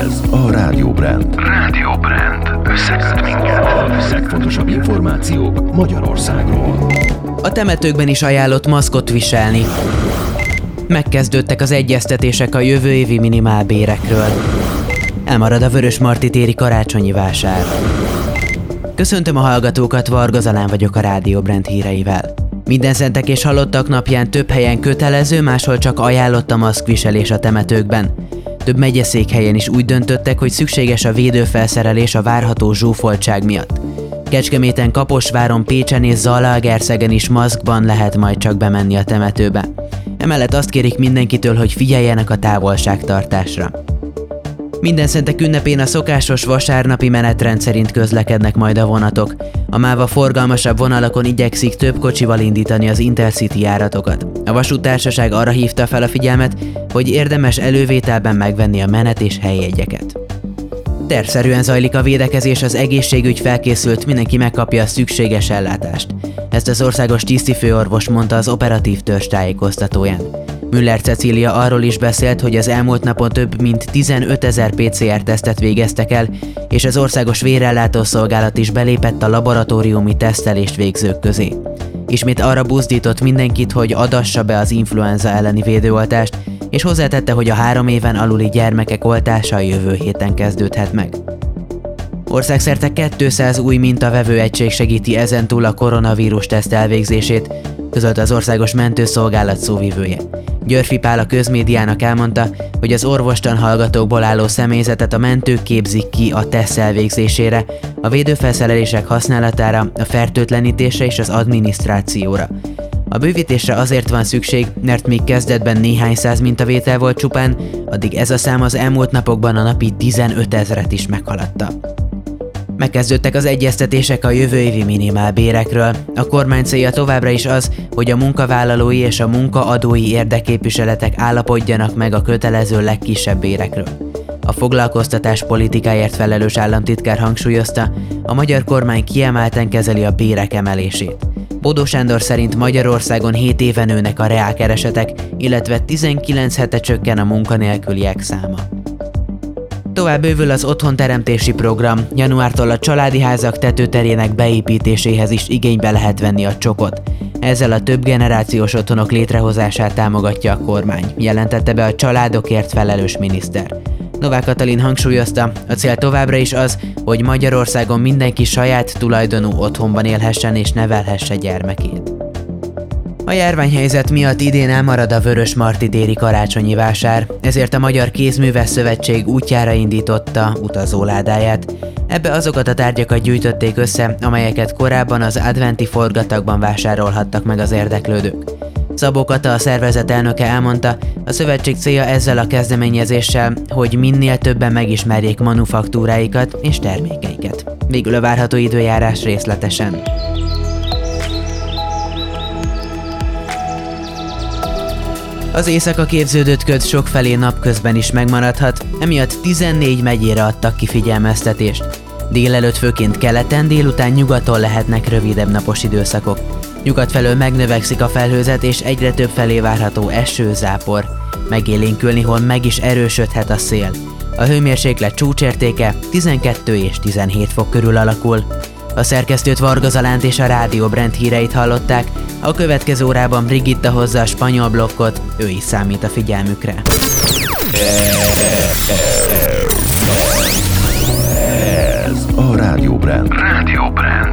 Ez a Rádió Brand. Rádió Brand. Összeköt minket. A legfontosabb információk Magyarországról. A temetőkben is ajánlott maszkot viselni. Megkezdődtek az egyeztetések a jövő évi minimálbérekről. Elmarad a Vörös Marti téri karácsonyi vásár. Köszöntöm a hallgatókat, Varga Zalán vagyok a Rádió Brand híreivel. Minden szentek és halottak napján több helyen kötelező, máshol csak ajánlott a maszkviselés a temetőkben. Több megyeszékhelyen is úgy döntöttek, hogy szükséges a védőfelszerelés a várható zsúfoltság miatt. Kecskeméten, Kaposváron, Pécsen és Zalaegerszegen is maszkban lehet majd csak bemenni a temetőbe. Emellett azt kérik mindenkitől, hogy figyeljenek a távolságtartásra. Minden szentek ünnepén a szokásos vasárnapi menetrend szerint közlekednek majd a vonatok. A máva forgalmasabb vonalakon igyekszik több kocsival indítani az Intercity járatokat. A vasútársaság arra hívta fel a figyelmet, hogy érdemes elővételben megvenni a menet és helyjegyeket. Tervszerűen zajlik a védekezés, az egészségügy felkészült, mindenki megkapja a szükséges ellátást. Ezt az országos tisztifőorvos mondta az operatív törzs tájékoztatóján. Müller Cecília arról is beszélt, hogy az elmúlt napon több mint 15 ezer PCR-tesztet végeztek el, és az országos vérellátó szolgálat is belépett a laboratóriumi tesztelést végzők közé. Ismét arra buzdított mindenkit, hogy adassa be az influenza elleni védőoltást, és hozzátette, hogy a három éven aluli gyermekek oltása a jövő héten kezdődhet meg. Országszerte 200 új mintavevő egység segíti ezentúl a koronavírus teszt elvégzését, közölt az Országos Mentőszolgálat szóvivője. Györfi Pál a közmédiának elmondta, hogy az orvostan hallgatókból álló személyzetet a mentők képzik ki a teszt elvégzésére, a védőfelszerelések használatára, a fertőtlenítésre és az adminisztrációra. A bővítésre azért van szükség, mert még kezdetben néhány száz mintavétel volt csupán, addig ez a szám az elmúlt napokban a napi 15 ezret is meghaladta. Megkezdődtek az egyeztetések a jövő évi minimálbérekről. A kormány célja továbbra is az, hogy a munkavállalói és a munkaadói érdeképviseletek állapodjanak meg a kötelező legkisebb bérekről. A foglalkoztatás politikáért felelős államtitkár hangsúlyozta, a magyar kormány kiemelten kezeli a bérek emelését. Bodó Sándor szerint Magyarországon 7 éven nőnek a reálkeresetek, illetve 19 hete csökken a munkanélküliek száma. Tovább bővül az otthonteremtési program, januártól a családi házak tetőterének beépítéséhez is igénybe lehet venni a csokot. Ezzel a több generációs otthonok létrehozását támogatja a kormány, jelentette be a családokért felelős miniszter. Novák Katalin hangsúlyozta, a cél továbbra is az, hogy Magyarországon mindenki saját tulajdonú otthonban élhessen és nevelhesse gyermekét. A járványhelyzet miatt idén elmarad a Vörös Marti déri karácsonyi vásár, ezért a Magyar Kézműves Szövetség útjára indította utazóládáját. Ebbe azokat a tárgyakat gyűjtötték össze, amelyeket korábban az adventi forgatagban vásárolhattak meg az érdeklődők. Szabó Kata, a szervezet elnöke elmondta, a szövetség célja ezzel a kezdeményezéssel, hogy minél többen megismerjék manufaktúráikat és termékeiket. Végül a várható időjárás részletesen. Az éjszaka képződött köd sokfelé napközben is megmaradhat, emiatt 14 megyére adtak ki figyelmeztetést. Délelőtt főként keleten, délután nyugaton lehetnek rövidebb napos időszakok. Nyugat felől megnövekszik a felhőzet, és egyre több felé várható eső, zápor. Megélénkülni, hol meg is erősödhet a szél. A hőmérséklet csúcsértéke 12 és 17 fok körül alakul. A szerkesztőt Varga Zalánt és a Rádió Brand híreit hallották, a következő órában Brigitta hozza a spanyol blokkot, ő is számít a figyelmükre. Ez a Rádió Brand. Rádió Brand.